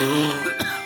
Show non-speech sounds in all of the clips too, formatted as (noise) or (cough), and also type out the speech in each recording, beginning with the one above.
I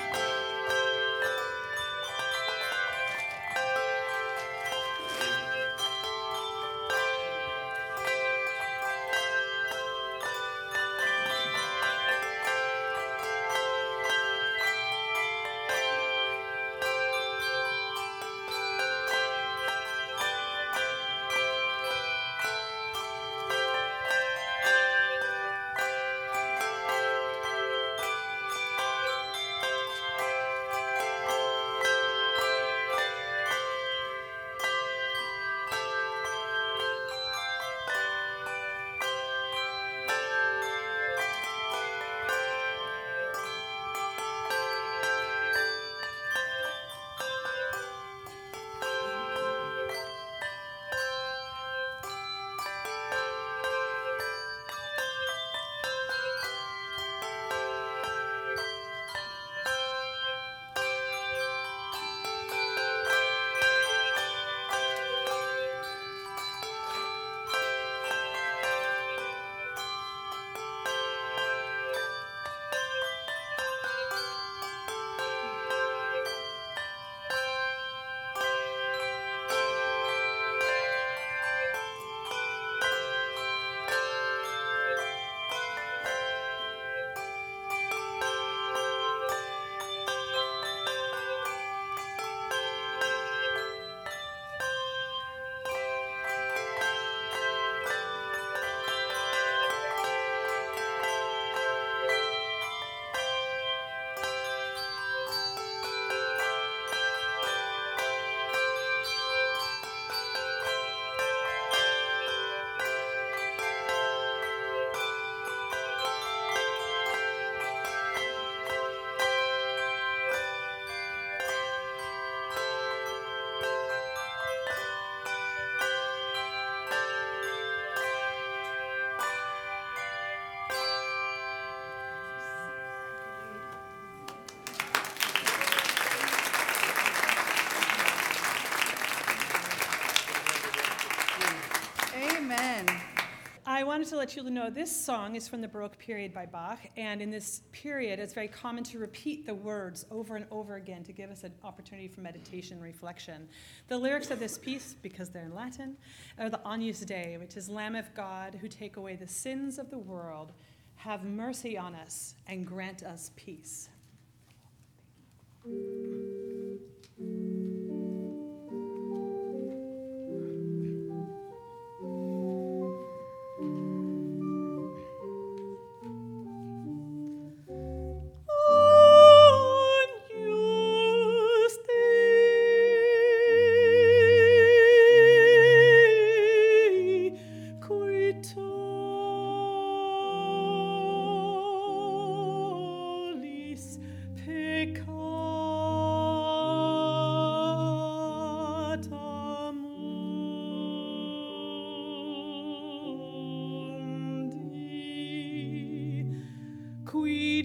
let you know this song is from the Baroque period by Bach, and in this period, it's very common to repeat the words over and over again to give us an opportunity for meditation and reflection. The lyrics of this piece, because they're in Latin, are the Agnus Dei, which is Lamb of God who take away the sins of the world, have mercy on us and grant us peace.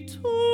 to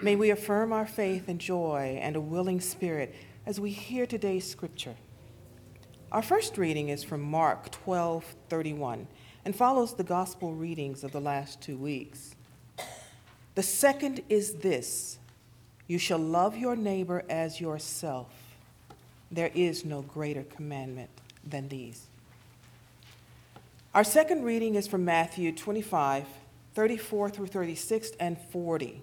May we affirm our faith and joy and a willing spirit as we hear today's scripture. Our first reading is from Mark 12:31 and follows the gospel readings of the last 2 weeks. The second is this: you shall love your neighbor as yourself. There is no greater commandment than these. Our second reading is from Matthew 25, 34 through 36 and 40.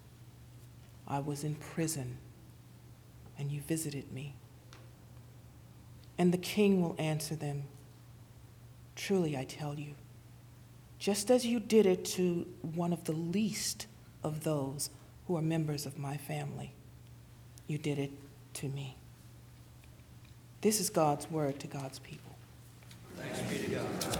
I was in prison, and you visited me. And the king will answer them Truly, I tell you, just as you did it to one of the least of those who are members of my family, you did it to me. This is God's word to God's people. Thanks be to God.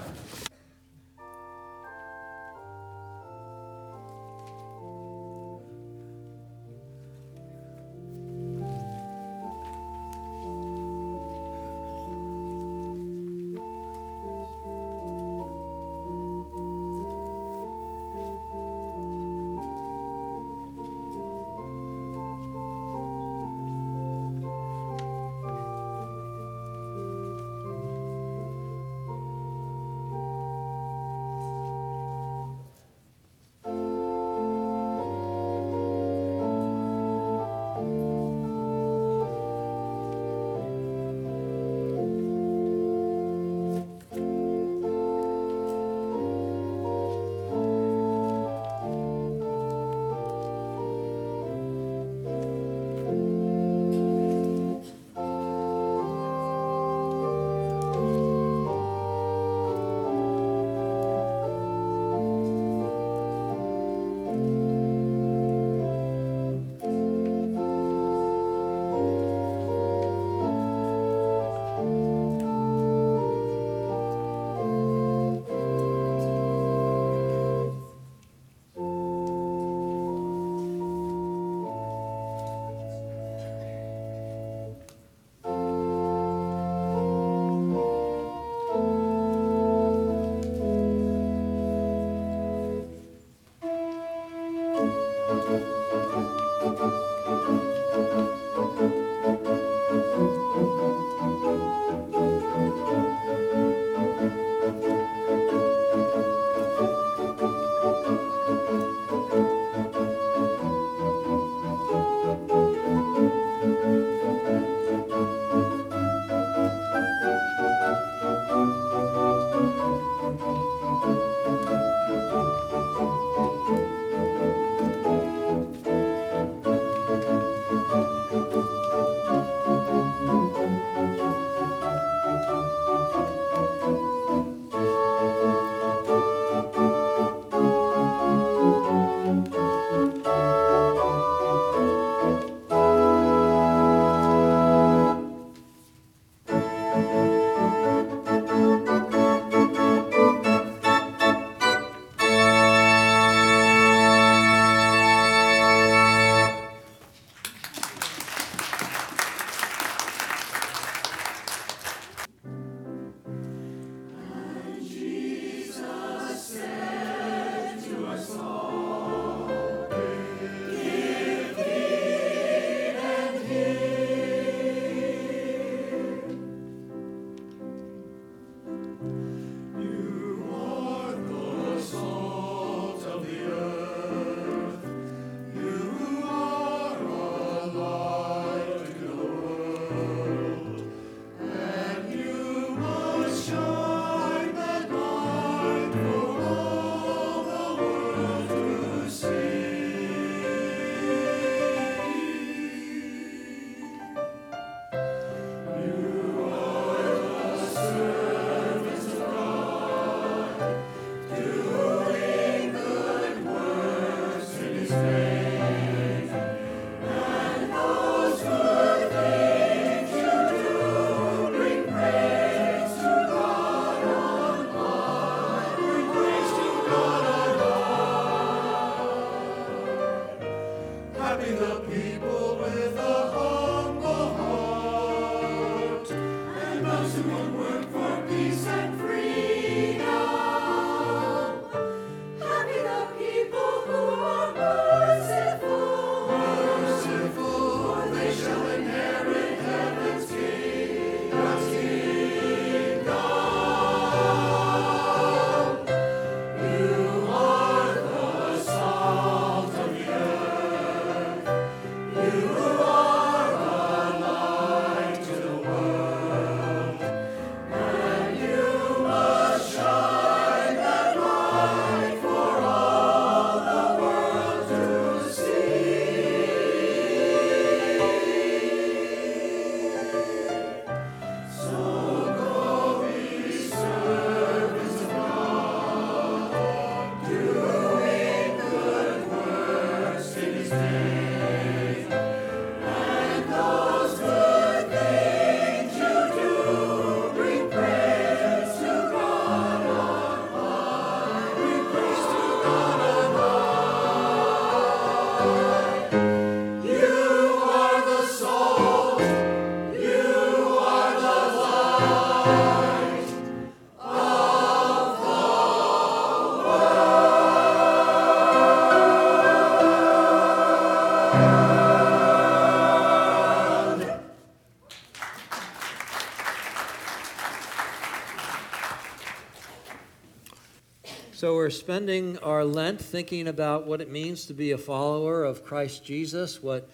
Spending our Lent thinking about what it means to be a follower of Christ Jesus, what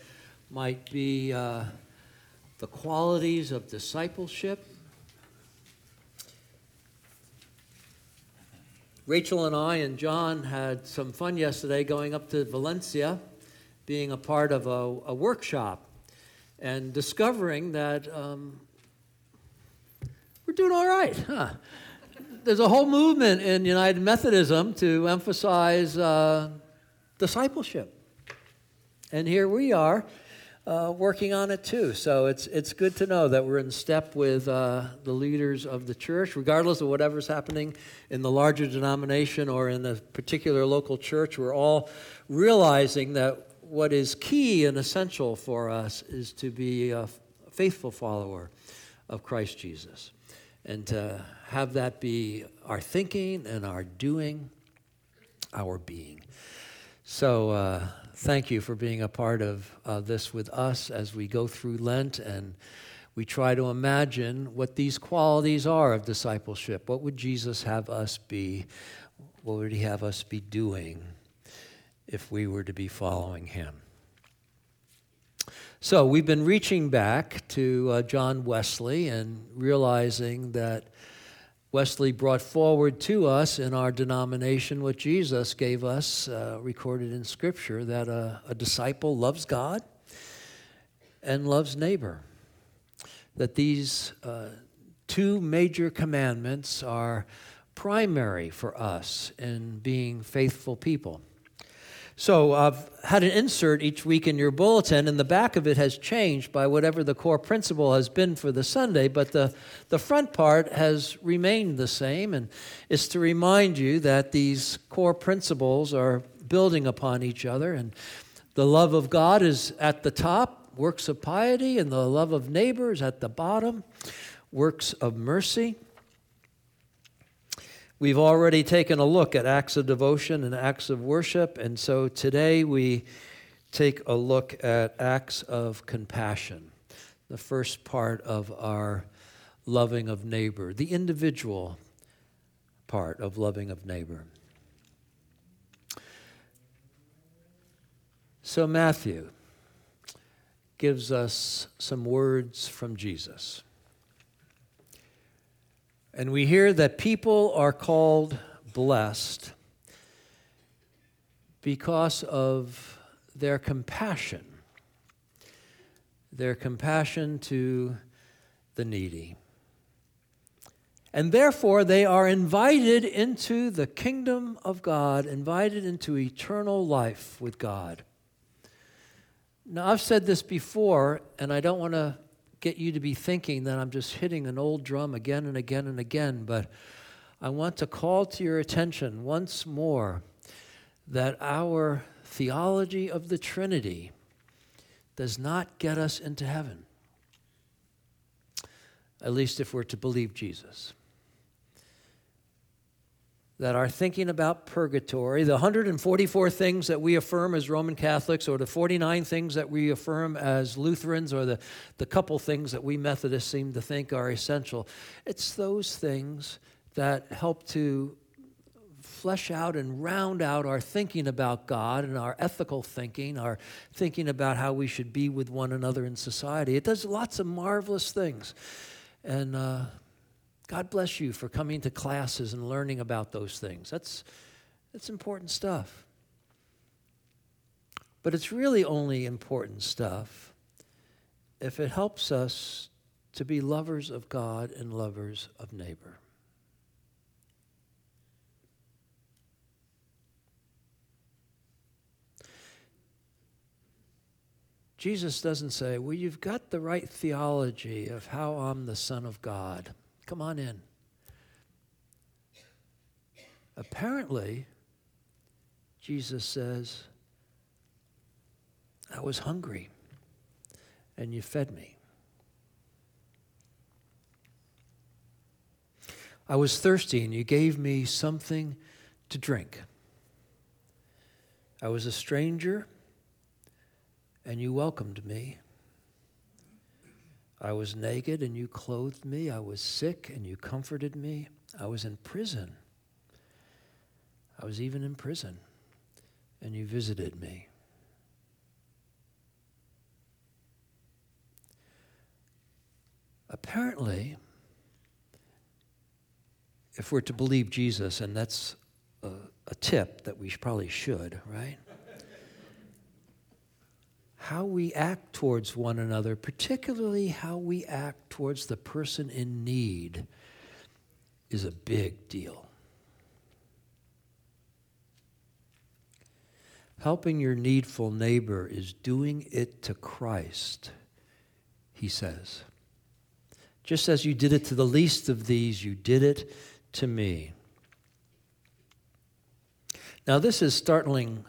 might be uh, the qualities of discipleship. Rachel and I and John had some fun yesterday going up to Valencia, being a part of a, a workshop, and discovering that um, we're doing all right, huh? There's a whole movement in United Methodism to emphasize uh, discipleship. And here we are uh, working on it too. So it's, it's good to know that we're in step with uh, the leaders of the church, regardless of whatever's happening in the larger denomination or in the particular local church. We're all realizing that what is key and essential for us is to be a faithful follower of Christ Jesus and to have that be our thinking and our doing, our being. So, uh, thank you for being a part of uh, this with us as we go through Lent and we try to imagine what these qualities are of discipleship. What would Jesus have us be? What would he have us be doing if we were to be following him? So, we've been reaching back to uh, John Wesley and realizing that Wesley brought forward to us in our denomination what Jesus gave us, uh, recorded in Scripture, that a, a disciple loves God and loves neighbor. That these uh, two major commandments are primary for us in being faithful people. So I've had an insert each week in your bulletin, and the back of it has changed by whatever the core principle has been for the Sunday, but the, the front part has remained the same, and is to remind you that these core principles are building upon each other, and the love of God is at the top, works of piety, and the love of neighbors at the bottom, works of mercy. We've already taken a look at acts of devotion and acts of worship, and so today we take a look at acts of compassion, the first part of our loving of neighbor, the individual part of loving of neighbor. So, Matthew gives us some words from Jesus. And we hear that people are called blessed because of their compassion, their compassion to the needy. And therefore, they are invited into the kingdom of God, invited into eternal life with God. Now, I've said this before, and I don't want to get you to be thinking that I'm just hitting an old drum again and again and again, but I want to call to your attention once more that our theology of the Trinity does not get us into heaven, at least if we're to believe Jesus that are thinking about purgatory, the 144 things that we affirm as Roman Catholics, or the 49 things that we affirm as Lutherans, or the, the couple things that we Methodists seem to think are essential, it's those things that help to flesh out and round out our thinking about God and our ethical thinking, our thinking about how we should be with one another in society. It does lots of marvelous things. And, uh, God bless you for coming to classes and learning about those things. That's, that's important stuff. But it's really only important stuff if it helps us to be lovers of God and lovers of neighbor. Jesus doesn't say, Well, you've got the right theology of how I'm the Son of God. Come on in. Apparently, Jesus says, I was hungry and you fed me. I was thirsty and you gave me something to drink. I was a stranger and you welcomed me. I was naked and you clothed me. I was sick and you comforted me. I was in prison I was even in prison, and you visited me. Apparently, if we're to believe Jesus, and that's a, a tip that we probably should, right? How we act towards one another, particularly how we act towards the person in need, is a big deal. Helping your needful neighbor is doing it to Christ, he says. Just as you did it to the least of these, you did it to me. Now, this is startlingly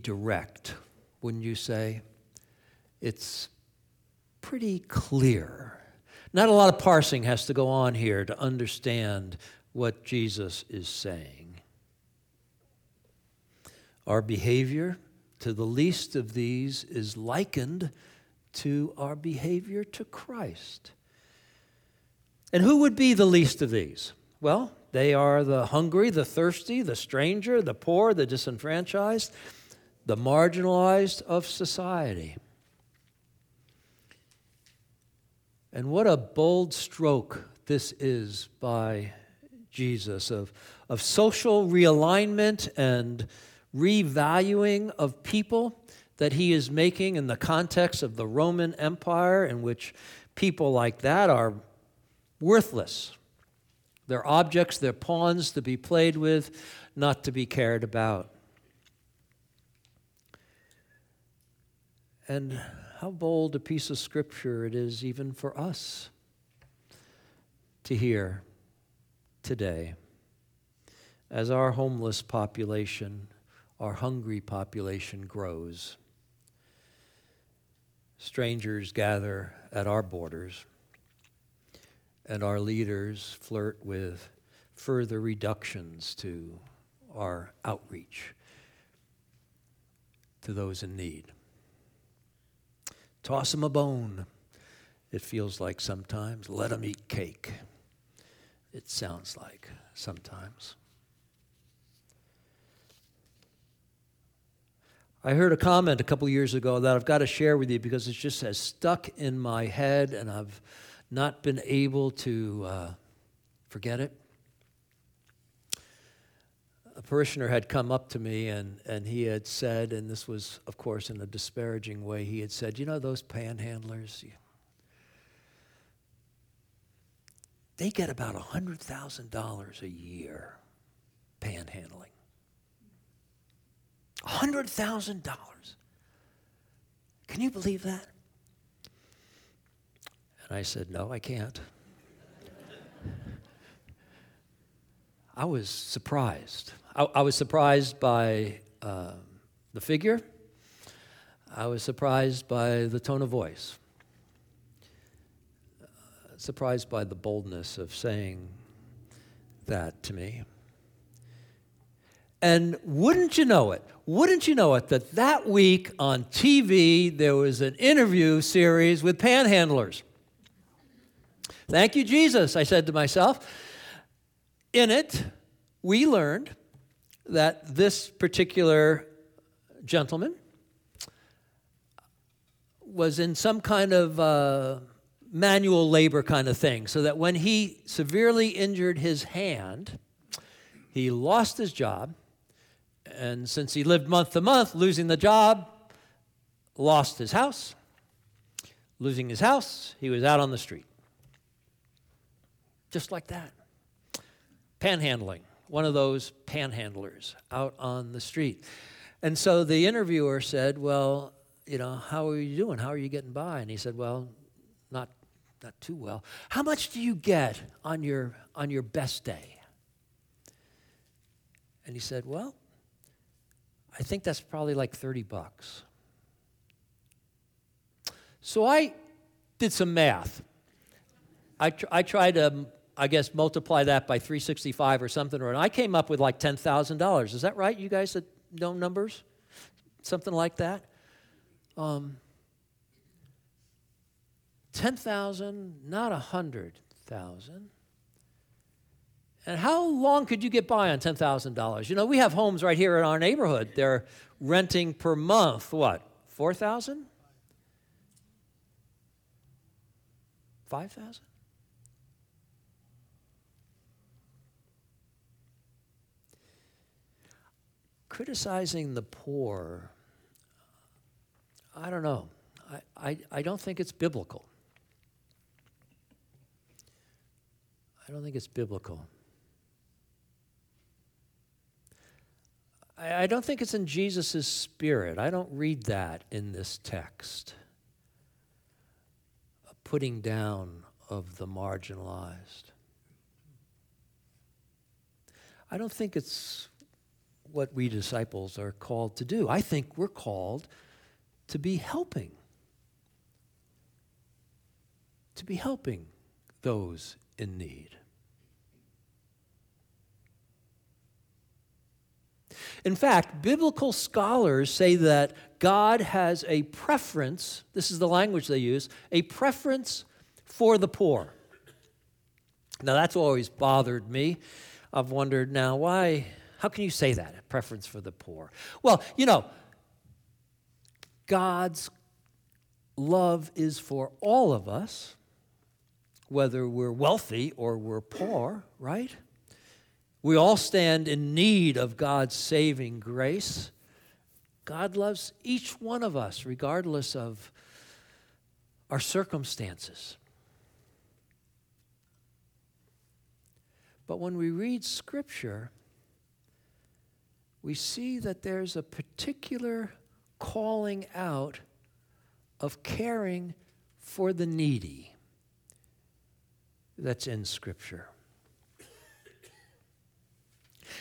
direct wouldn't you say? It's pretty clear. Not a lot of parsing has to go on here to understand what Jesus is saying. Our behavior to the least of these is likened to our behavior to Christ. And who would be the least of these? Well, they are the hungry, the thirsty, the stranger, the poor, the disenfranchised the marginalized of society. And what a bold stroke this is by Jesus of, of social realignment and revaluing of people that he is making in the context of the Roman Empire, in which people like that are worthless. They're objects, they're pawns to be played with, not to be cared about. And how bold a piece of scripture it is, even for us, to hear today as our homeless population, our hungry population grows. Strangers gather at our borders, and our leaders flirt with further reductions to our outreach to those in need. Toss them a bone, it feels like sometimes. Let them eat cake, it sounds like sometimes. I heard a comment a couple years ago that I've got to share with you because it just has stuck in my head and I've not been able to uh, forget it a parishioner had come up to me and, and he had said, and this was, of course, in a disparaging way, he had said, You know, those panhandlers, they get about $100,000 a year panhandling. $100,000. Can you believe that? And I said, No, I can't. (laughs) I was surprised. I, I was surprised by uh, the figure. I was surprised by the tone of voice. Uh, surprised by the boldness of saying that to me. And wouldn't you know it, wouldn't you know it, that that week on TV there was an interview series with panhandlers. Thank you, Jesus, I said to myself. In it, we learned that this particular gentleman was in some kind of uh, manual labor kind of thing, so that when he severely injured his hand, he lost his job. And since he lived month to month, losing the job, lost his house. Losing his house, he was out on the street. Just like that. Panhandling one of those panhandlers out on the street. And so the interviewer said, Well, you know, how are you doing? How are you getting by? And he said, Well, not, not too well. How much do you get on your, on your best day? And he said, Well, I think that's probably like 30 bucks. So I did some math. I, tr- I tried to I guess multiply that by 365 or something, or I came up with like $10,000. Is that right? You guys that know numbers? Something like that? Um, 10,000, not 100,000. And how long could you get by on $10,000? You know, we have homes right here in our neighborhood. They're renting per month, what, 4,000? 5,000? Criticizing the poor, I don't know. I, I, I don't think it's biblical. I don't think it's biblical. I, I don't think it's in Jesus' spirit. I don't read that in this text. A putting down of the marginalized. I don't think it's what we disciples are called to do. I think we're called to be helping, to be helping those in need. In fact, biblical scholars say that God has a preference, this is the language they use, a preference for the poor. Now, that's always bothered me. I've wondered now, why, how can you say that, a preference for the poor? Well, you know, God's love is for all of us, whether we're wealthy or we're poor, right? We all stand in need of God's saving grace. God loves each one of us, regardless of our circumstances. But when we read Scripture, we see that there's a particular calling out of caring for the needy that's in Scripture.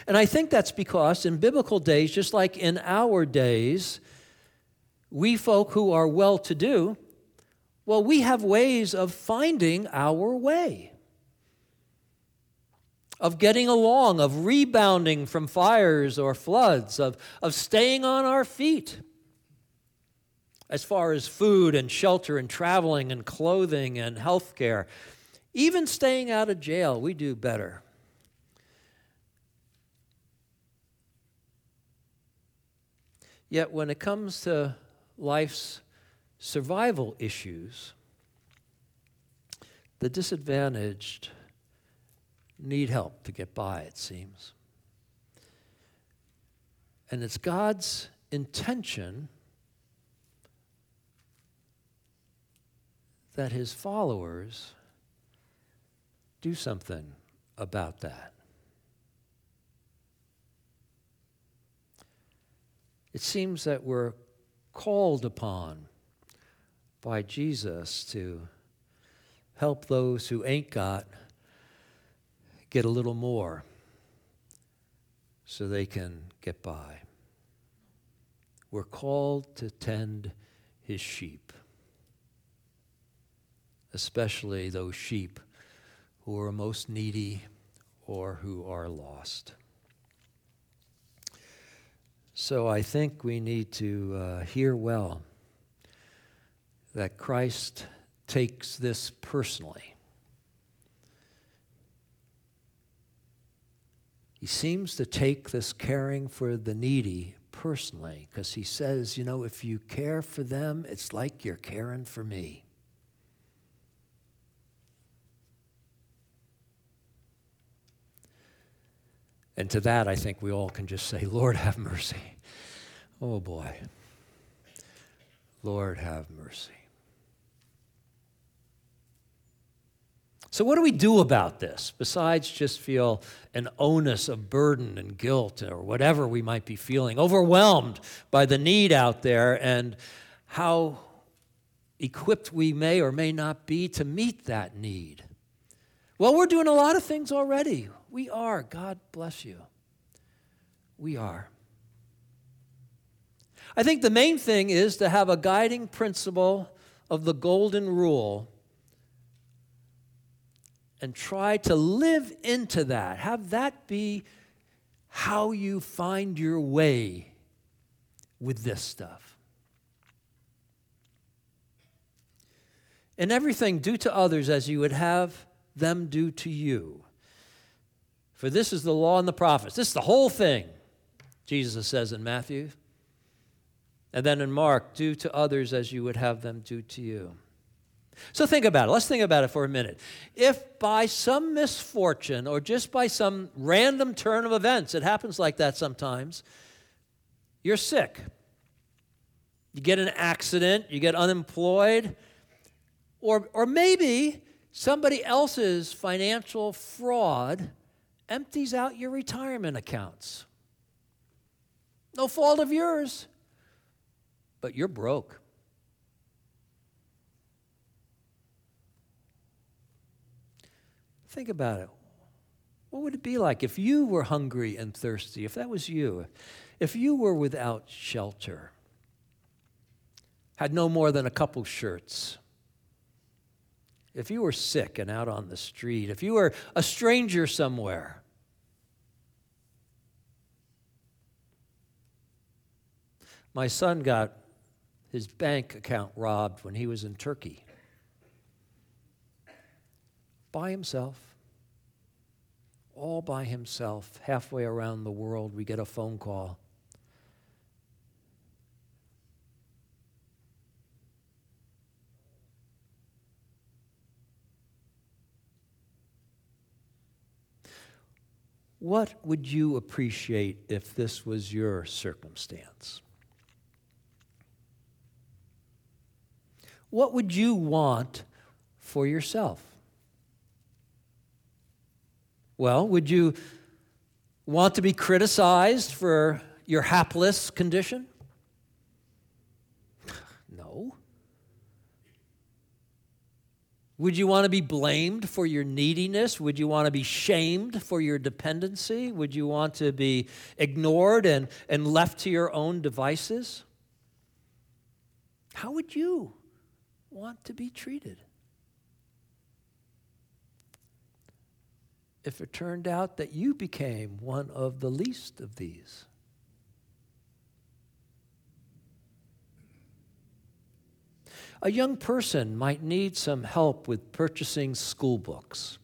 And I think that's because in biblical days, just like in our days, we folk who are well to do, well, we have ways of finding our way, of getting along, of rebounding from fires or floods, of, of staying on our feet. As far as food and shelter and traveling and clothing and health care, even staying out of jail, we do better. Yet when it comes to life's survival issues, the disadvantaged need help to get by, it seems. And it's God's intention that his followers do something about that. It seems that we're called upon by Jesus to help those who ain't got get a little more so they can get by. We're called to tend his sheep, especially those sheep who are most needy or who are lost. So I think we need to uh, hear well that Christ takes this personally. He seems to take this caring for the needy personally because he says, you know, if you care for them, it's like you're caring for me. And to that, I think we all can just say, Lord, have mercy. Oh boy. Lord, have mercy. So, what do we do about this besides just feel an onus of burden and guilt or whatever we might be feeling, overwhelmed by the need out there and how equipped we may or may not be to meet that need? Well, we're doing a lot of things already. We are. God bless you. We are. I think the main thing is to have a guiding principle of the golden rule and try to live into that. Have that be how you find your way with this stuff. In everything, do to others as you would have them do to you. For this is the law and the prophets. This is the whole thing, Jesus says in Matthew. And then in Mark, do to others as you would have them do to you. So think about it. Let's think about it for a minute. If by some misfortune or just by some random turn of events, it happens like that sometimes, you're sick, you get an accident, you get unemployed, or, or maybe somebody else's financial fraud empties out your retirement accounts. No fault of yours, but you're broke. Think about it. What would it be like if you were hungry and thirsty, if that was you, if you were without shelter, had no more than a couple shirts, if you were sick and out on the street, if you were a stranger somewhere? My son got his bank account robbed when he was in Turkey by himself, all by himself, halfway around the world, we get a phone call. What would you appreciate if this was your circumstance? What would you want for yourself? Well, would you want to be criticized for your hapless condition? (sighs) No. Would you want to be blamed for your neediness? Would you want to be shamed for your dependency? Would you want to be ignored and, and left to your own devices? How would you want to be treated? If it turned out that you became one of the least of these? A young person might need some help with purchasing school books.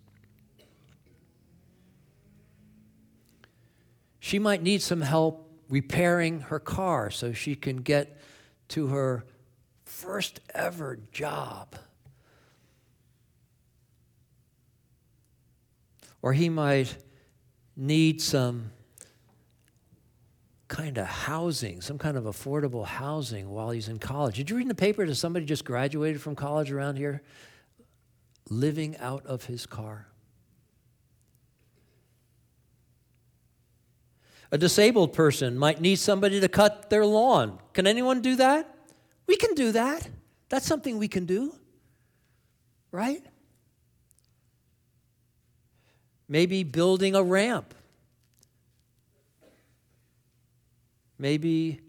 She might need some help repairing her car so she can get to her first ever job. Or he might need some kind of housing, some kind of affordable housing while he's in college. Did you read in the paper that somebody just graduated from college around here living out of his car? A disabled person might need somebody to cut their lawn. Can anyone do that? We can do that. That's something we can do, right? Maybe building a ramp. Maybe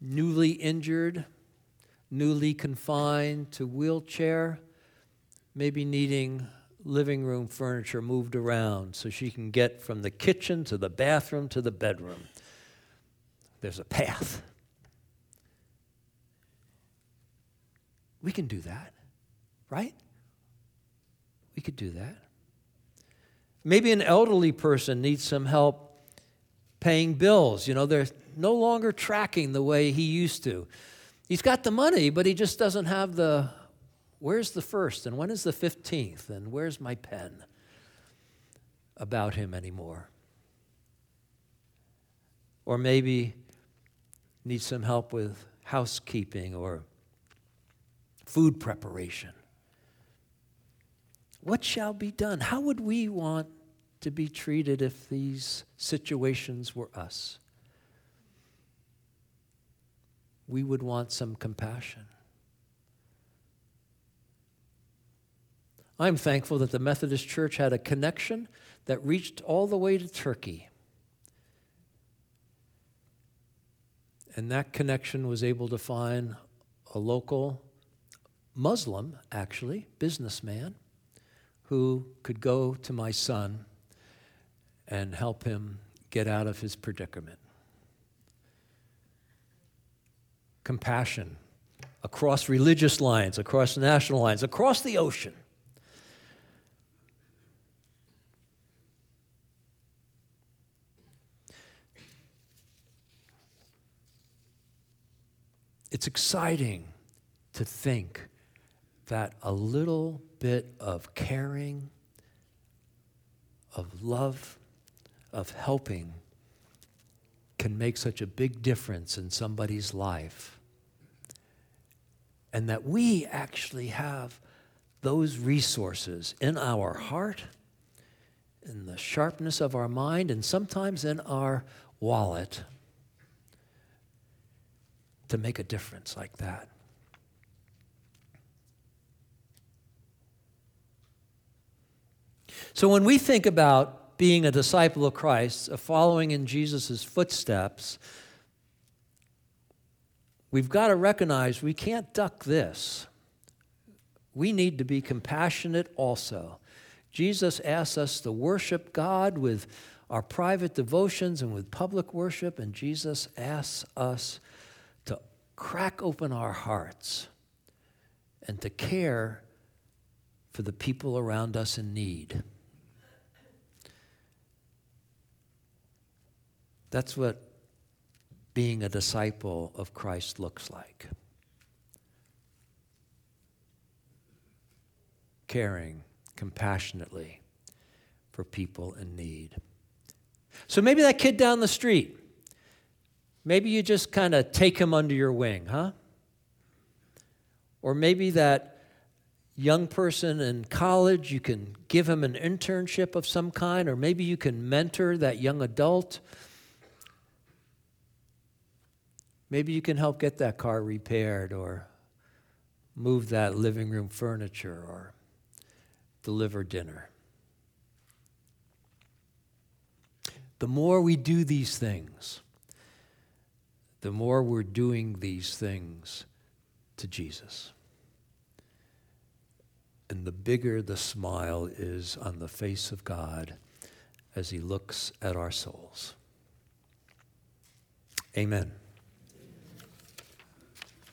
newly injured, newly confined to wheelchair, maybe needing living room furniture moved around so she can get from the kitchen to the bathroom to the bedroom. There's a path. We can do that, right? We could do that. Maybe an elderly person needs some help paying bills. You know, they're no longer tracking the way he used to. He's got the money, but he just doesn't have the where's the first and when is the 15th and where's my pen about him anymore. Or maybe needs some help with housekeeping or food preparation. What shall be done? How would we want to be treated if these situations were us? We would want some compassion. I'm thankful that the Methodist Church had a connection that reached all the way to Turkey. And that connection was able to find a local Muslim, actually, businessman, who could go to my son and help him get out of his predicament. Compassion across religious lines, across national lines, across the ocean. It's exciting to think that a little bit of caring, of love, of helping can make such a big difference in somebody's life. And that we actually have those resources in our heart, in the sharpness of our mind, and sometimes in our wallet to make a difference like that. So when we think about being a disciple of Christ, of following in Jesus' footsteps, we've got to recognize we can't duck this. We need to be compassionate also. Jesus asks us to worship God with our private devotions and with public worship, and Jesus asks us to crack open our hearts and to care for the people around us in need. That's what being a disciple of Christ looks like. Caring compassionately for people in need. So maybe that kid down the street, maybe you just kind of take him under your wing, huh? Or maybe that young person in college, you can give him an internship of some kind, or maybe you can mentor that young adult Maybe you can help get that car repaired or move that living room furniture or deliver dinner. The more we do these things, the more we're doing these things to Jesus. And the bigger the smile is on the face of God as he looks at our souls. Amen.